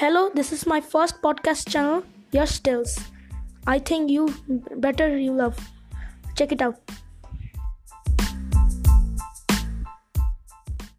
Hello, this is my first podcast channel, Your Stills. I think you better you love. Check it out.